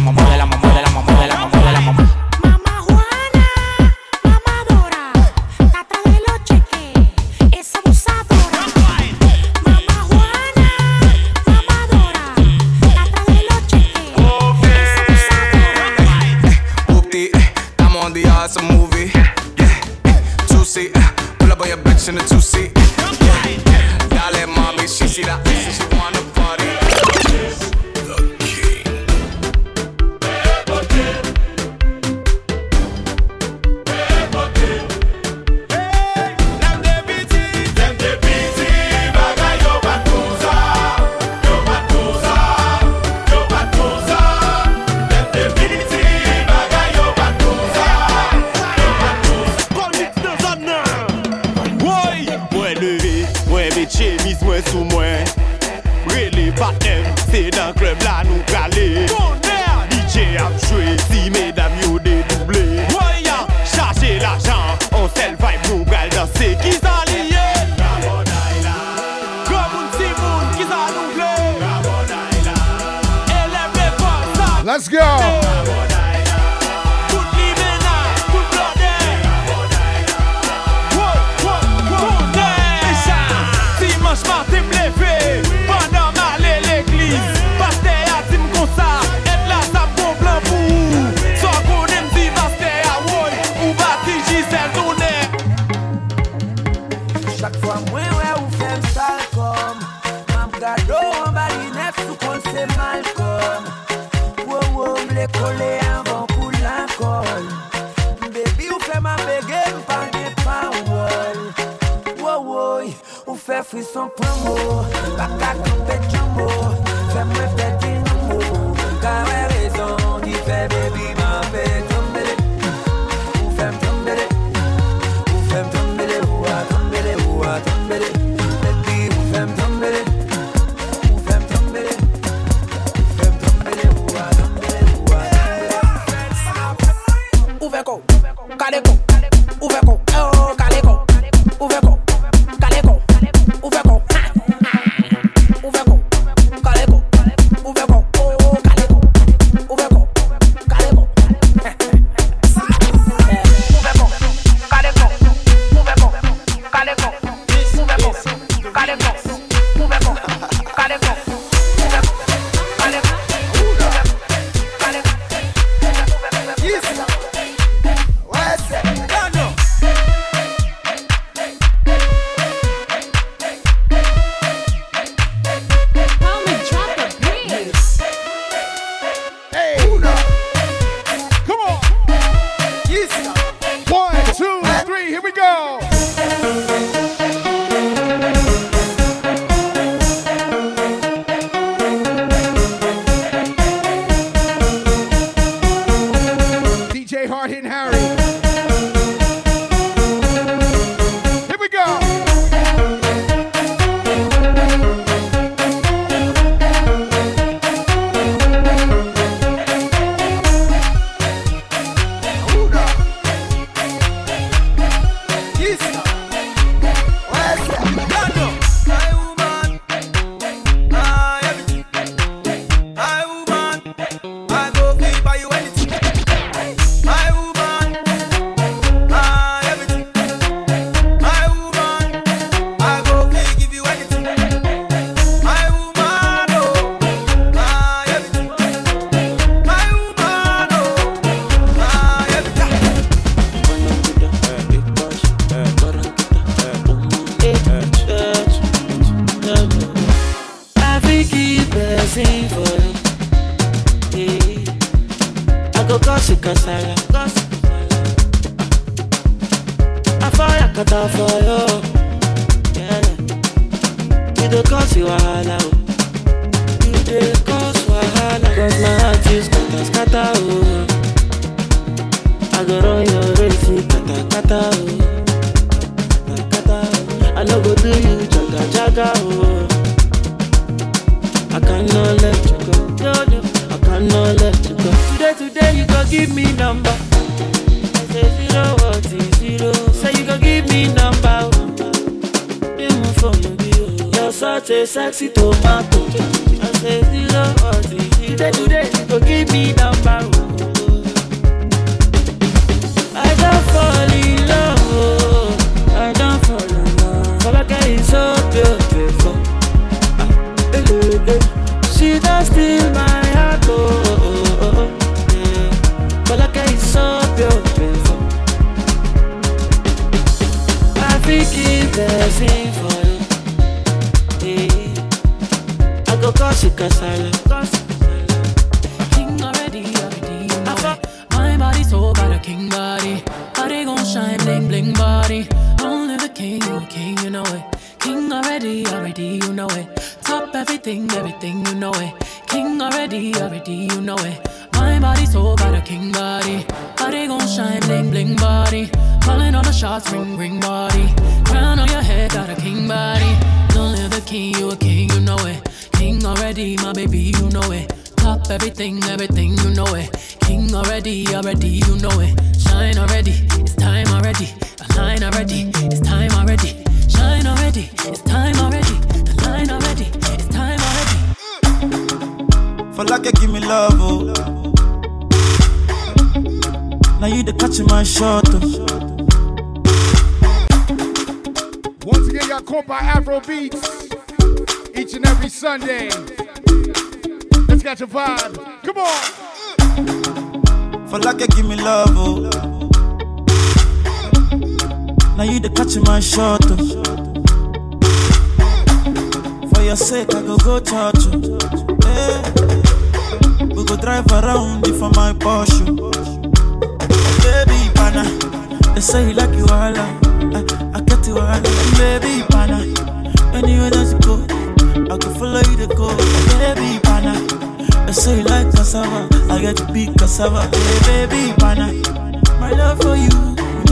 in a two seat.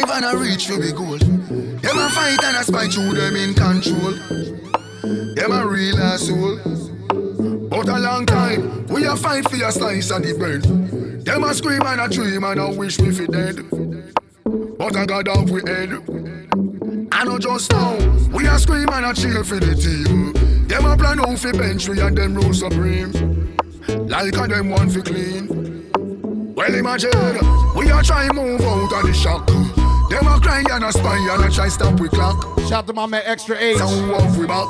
strive and a reach for the goal. Them a fight and a spy through them in control. Them a real soul. But a long time, we a fight for a slice of the bread. Them a scream and a dream and a wish we fi dead. But I got off we head. I know just now, we a scream and a cheer for the team. Them a plan out fi bench we and them rule supreme. Like a them want fi clean. Well imagine, we a try move out of the shock. Them a cry and a spy and a try stop we clock. Shout to my man Extra H. So off we back.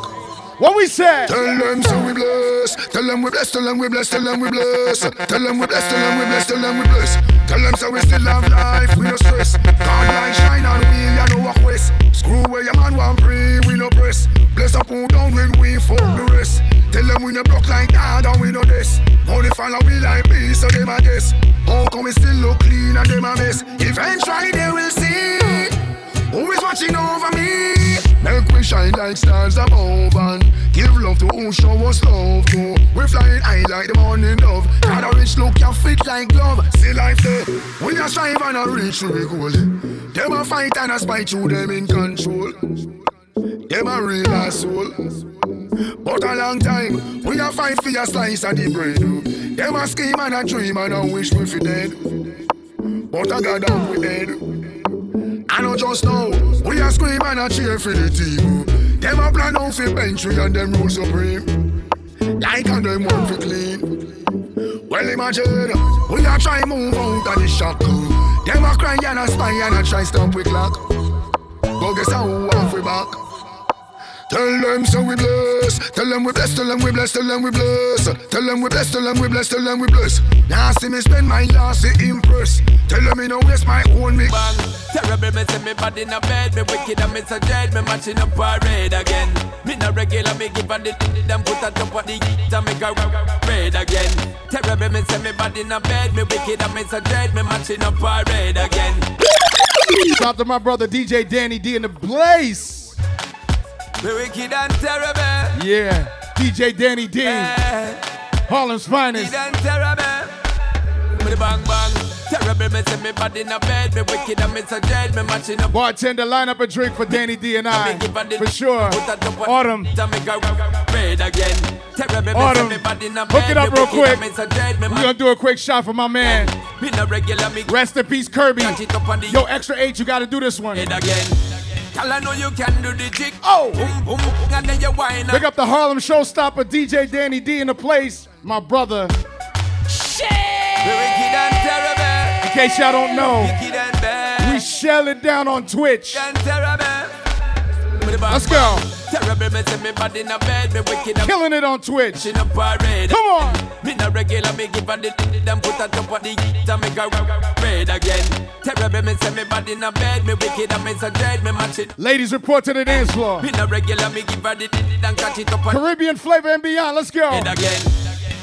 What we say? Tell them so we bless. Tell them we bless. Tell them we bless. Tell them we bless. Tell them we bless. Tell them we bless. Tell them we bless. Tell them so we still have life. We no stress. God light shine on we and no walk west. Screw where your man want pray. We no press. Bless up who down when we fuck the rest. Tell them we no broke like God and we no this. Only follow we like me so them a guess. How come we still look clean and them a mess? Eventually they will see. Who is watching over me? Make we shine like stars above and give love to who show us love to. We flying high like the morning dove. Got a rich look, you fit like glove. See life there. We a strive and a reach to the goal. Them a fight and a spite through them in control. Them a real asshole. But a long time, we a fight for a slice of the bread. Them a scheme and a dream and a wish we fi dead. But I got down we head. I know just now, we a scream and a cheer for the team. Them a plan out for bench we and them rule supreme. Like and them want for clean. Well imagine, we a try move out of the shock. Them a cry and a spy and a try stop we clock. Go guess how off we back. Tell them so we bless. Tell them we bless. Tell them we bless. Tell them we bless. Tell them we bless. Tell them we bless. Tell them we bless. Now see me spend my last to impress. Tell them me no waste my own mix. Bang. Terrible, me say me bad in a bed. Me wicked and me so dread. Me matching up parade again. Me no regular, me give her the them put a top of the heat to make her red again. Terrible, me say me bad in a bed. Me wicked and me so dread. Me matching up parade again. Shout out to my brother DJ Danny D in the place. Me wicked and terrible. Yeah, DJ Danny D. Harlem's finest. Wicked and terrible. Me the bang bang. Terrible, me say me bad in a bed. Me wicked and me so dread. Me matching up. Bartender, line up a drink for Danny D and I. For sure. Autumn. To make her red again. Terrible, me say Autumn. me bad in a bed. Hook it up real quick. and me so dread. Me We're gonna do a quick shot for my man. Me no regular, me Rest in peace, Kirby. Catch it up on the- Yo, extra eight, you gotta do this one. Girl, I know you can do the jig. Oh, boom, boom, and then you whine. Pick up the Harlem Showstopper, DJ Danny D in the place. My brother. We wicked and terrible. In case y'all don't know, we shell it down on Twitch. Let's go. Terrible, me me bad in a bed. Me wicked and Killing it on Twitch. in a parade. Come on. Me no regular, me give her the them put a top of the to make her red again. Terrible, me me bad in a bed. Me wicked and me so dread. Me match it. Ladies, report to the dance floor. Me no regular, me give her the and catch it up Caribbean flavor and beyond. Let's go. head again.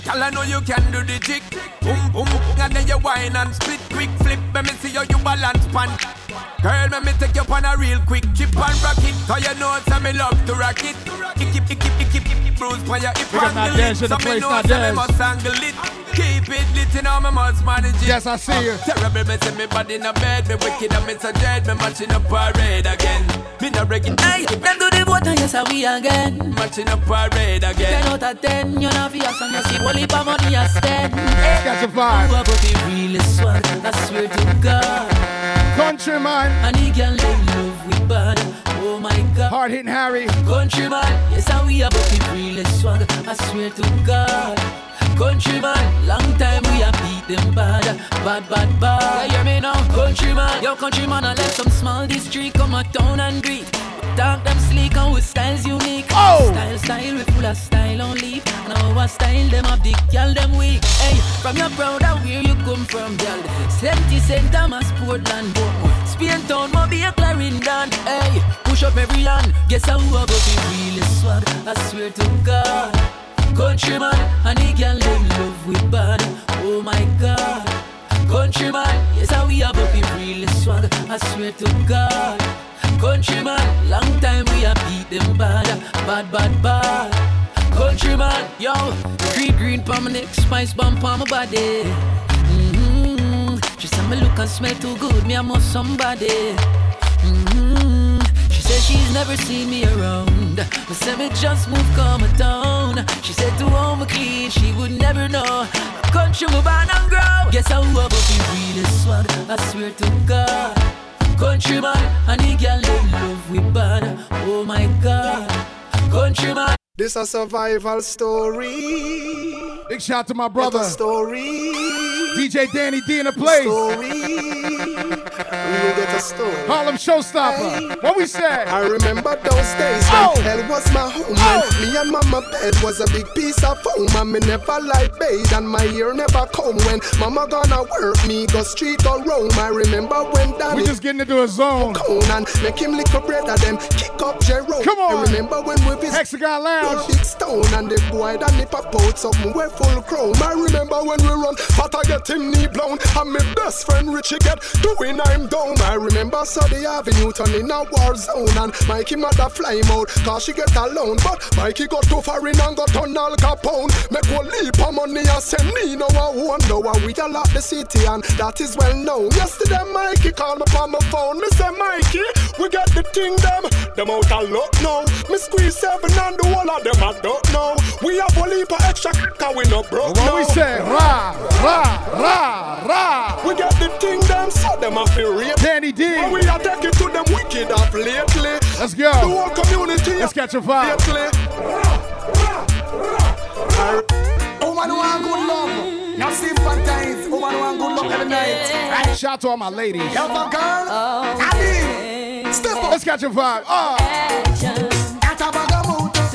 Girl, I know you can do the jig. Boom, boom, and then you whine and split quick flip. Let me see how you balance pan. Girl, let me take you on a real quick chip and rock it. Cause you know it's me love to rock it. Ick, ick, ick, ick, ick, ick, bruise for your hip Big up angle Nadesh it. in the So me place, know it's me must angle it. Keep it lit, you know me must manage it. Yes, I see you. Uh, terrible, me say me bad in a bed. Me wicked and me so dread. Me matching up parade again. Me no regular. Hey, them do the vote and yes, I we again. Matching up parade Ten again. out of ten, you know, for your son, you see, only for money you spend. Hey, Got your vibe. You are but the realest one, I swear to God. Countryman. And he can love with bad. Oh my God. Hard hitting Harry. Countryman, yes, and we are but the realest swag. I swear to God. Countryman, long time we have beat them bad, bad, bad, bad. Yeah, hear me now, countryman. Yo, countryman, I let some small district come a town and greet. Talk them sleek and with styles unique. Oh! Style, style, we full of style on leaf. And our style, them have the girl, them weak. Hey, from your proud of where you come from, girl. 70 St. Thomas, Portland, Portmore. Spain town, Mobay, Clarendon. Hey, push up every land. Guess how I go the realest swag. I swear to God. Countryman, and the girl them love with bad. Oh my God. Countryman, yes, how we have up the realest swag. I swear to God. Countryman, long time we have beat them bad, bad, bad, bad. Countryman, yo, green, green palm my neck, spice bomb on my body. Mm-hmm. She said me look and smell too good, me I must somebody. Mm-hmm. She said she's never seen me around. Me said me just move come a town. She said to home me clean, she would never know. Country me born and grow. Guess how about the realest swag? I swear to God. Countryman, and the girl them love with bad. Oh my God. Countryman. This a survival story. Big shout out to my brother. Story. DJ Danny D in the place. Story. We will get a story. Harlem Showstopper. What we say? I remember those days when Oh. hell was my home. When oh. me and mama bed was a big piece of foam. And me never like bathe and my ear never come. When mama gonna work me, go street or roam. I remember when Danny We just getting into a zone. and make him lick a bread of them, kick up Jerome. Come on. I remember when we visit Hexagon Lounge. Big stone and the boy that nip pop out something we full chrome. I remember when we run, but I get him knee blown. And my best friend Richie get doing I'm down. I remember Sunday Avenue turning a war zone. And Mikey mother fly mode, cause she get alone. But Mikey got too far in and got on Al Capone. Make one leap of money and send me no one wonder why we a lot the city and that is well known. Yesterday Mikey called me on my phone. Me say Mikey, we got the thing them, them out of luck now. Me squeeze seven and the whole of them I don't know. We have a leap of extra cause we no broke What now. we say? Rah, rah, rah, rah. We got the thing them, so them a feel rape. Danny D. And we are taking to them wicked up lately. Let's go. The whole community. Let's catch a vibe. Woman want good love. Now sympathize. Woman want good love every night. Shout out to all my ladies. You have oh, a girl? I mean, step up. Let's catch a vibe. Oh. At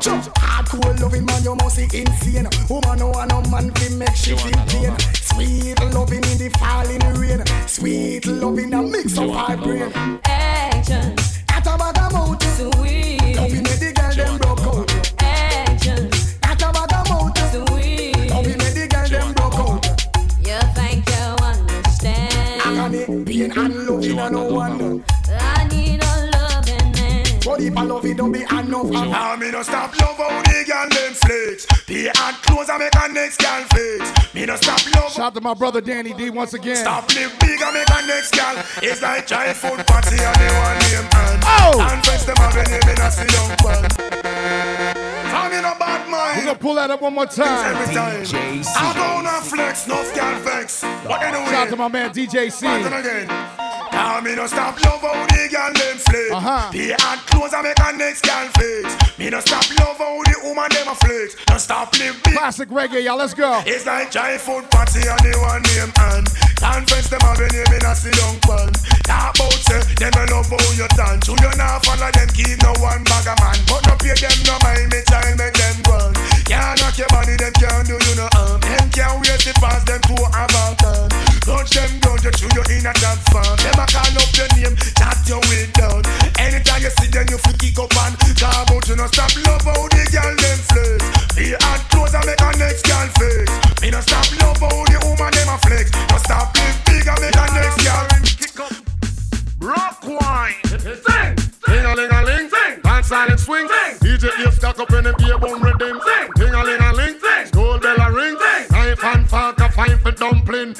Jump hardcore loving man, you must be insane. Woman no want no man fi make she feel pain. Sweet loving in the falling rain. Sweet loving a mix of her brain. Don't be enough. Now me no stop love how the girl them flex. Pay hard clothes and make a next girl flex. Me no stop love. Shout out to my brother Danny D once again. Stop live big and make a next girl. It's like giant food party and they want name and. Oh! And friends them have a name in a sit down pan. Tell me no bad mind. We're gonna pull that up one more time. Every time. I'm gonna flex, no girl vex. What anyway? Shout out to my man DJ C. Once and again. Now me no stop love how the girl them flex. Uh-huh. Pay hard clothes and make a next girl flex. Me no stop love how the woman them a flex. No stop live big. Classic reggae, y'all. Let's go. It's like giant food party and they want name and Conference them have a name in a sit down pan Talk about say, them a love how you dance You you not follow them, keep no one bag of man But no pay them no mind, me child make them run Can't knock your body, them can't do you no harm Them can't wait it past them to have a turn Touch them down, you chew you in a dance farm Them a call up your name, chat your way down Anytime you see them, you feel kick up and Talk about you no stop love how the girl them flex Be hard clothes and make a next girl flex Me no stop love how the woman them a flex No stop live big and make a next girl kick up Rock wine. Sing. Ding a ling a ling. Sing. Dance silent swing. Sing. DJ Ace stack up in the beer bum rhythm. Sing. Ding a ling a ling. Sing. School bell a ring. Sing. Knife and fork a fine for dumpling.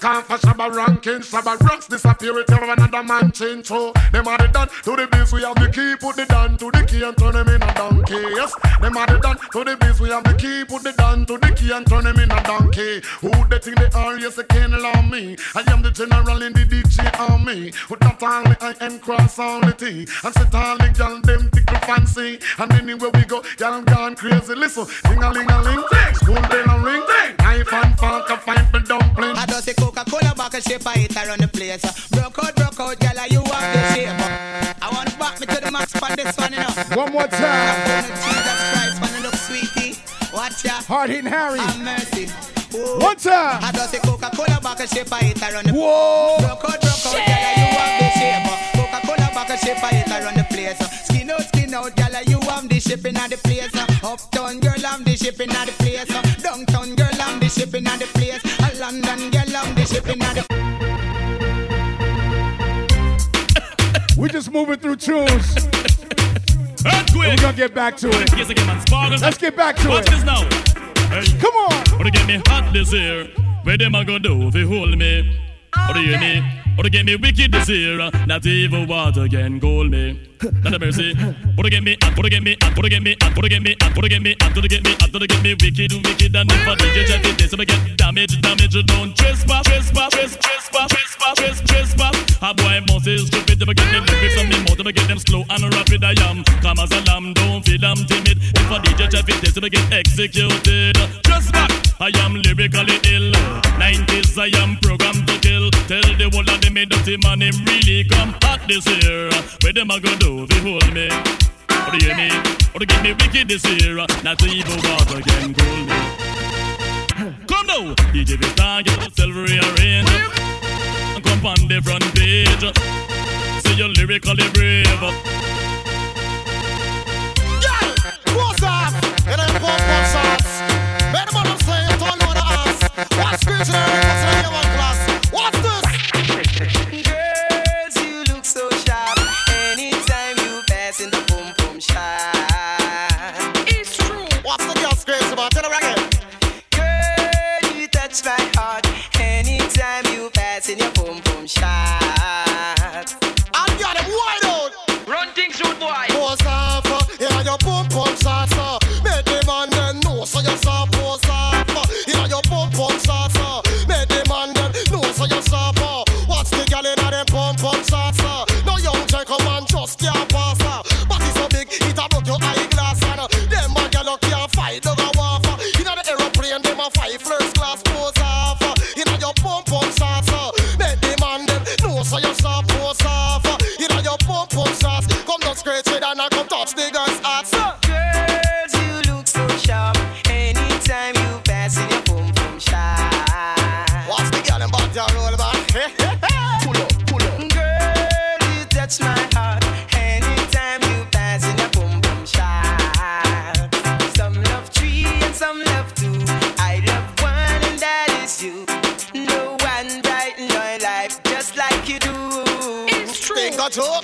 Booyaka for shabba ranking. Shabba rocks disappear with of another man change. So them are the done to the biz. We have the key. Put the down to the key and turn them in a donkey. Yes. Them are the done to the biz. We have the key. Put the down to the key and turn them in a donkey. Who they think they are? Yes, they can't allow me. I am the general in the DJ army. With not only I am cross all the T And set all the gal them tickle fancy And anywhere we go, gal gone crazy Listen, ding a ling a ling School bell a ring Knife and fork a fine for dumpling I just say Coca-Cola and shape I hit around the place. Broke out, broke out, girl, you want the shape. I want to back me to the max for this one, you know. One more time. Jesus Christ, man, look sweetie. Watch ya. Hard hitting Harry. Have mercy. One time. I just say Coca-Cola and shape I hit around the Whoa. Broke out, broke out, girl, you want the shape. Coca-Cola and shape I hit around the place. Skin out, skin out, girl, you want the shipping at the place. Uptown girl, I'm the shipping at the place. Downtown girl, I'm the shipping at the place. A London girl, I'm the shipping at the We just moving through tunes. We're gonna get back to it. Let's get back to it. Watch it. this now. Hey. Come on. Or to get me hot this year. Where them a go do if you hold me? Or to hear me? Or to get me wicked this year. Not even water can cool me. Not a mercy. Or to get me hot, or to get me hot, or to get me hot, or to get me hot, or to get me hot, or to get me hot, or to get me wicked, wicked, and if I DJ check it, this, I get damage, damage, don't trespass, trespass, trespass, trespass, trespass, trespass, trespass. A boy must is stupid, I get them lyrics on me if I get them slow and rapid, I am. Come as a lamb, don't feel I'm timid. If I DJ check it, this, I get executed. Back, I am lyrically ill. 90s, I am programmed to kill. Tell the whole of them, me dirty man, him really come hot this year. Where them a go do if you hold me? Or do hear me? Or to get me wicked this year? Not even water can cool me. Come now, DJ Vista, get yourself rearranged. Come on the front page. Say you're lyrically brave. What's up? It ain't pop pop sauce. Man, the bottom say it all over the ass. What's spiritual and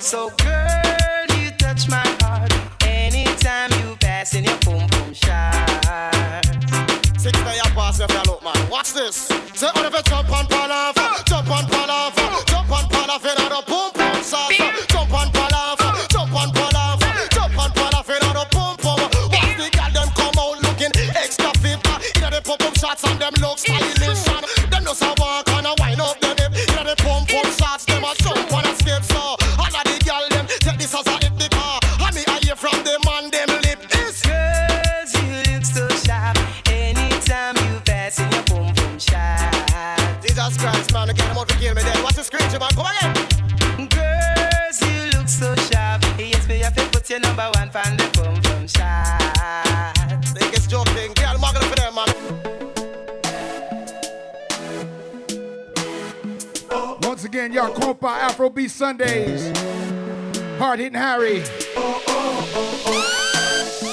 So girl, you touch my heart anytime you pass in your boom boom shot. Six day I pass, left I look man. Watch this. Say, Oliver, jump on, these Sundays. Hard hitting Harry.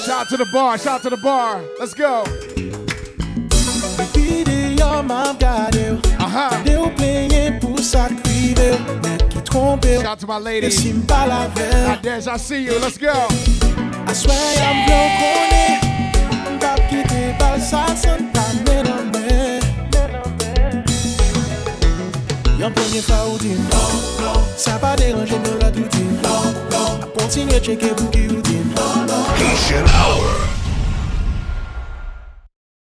Shout out to the bar, shout out to the bar. Let's go. Uh-huh. Shout out to my ladies. I dash, I see you. Let's go. I swear I'm Yon premye fwa ou di Sa pa deranje nou la touti A kontinye cheke pou ki ou di Patient Hour.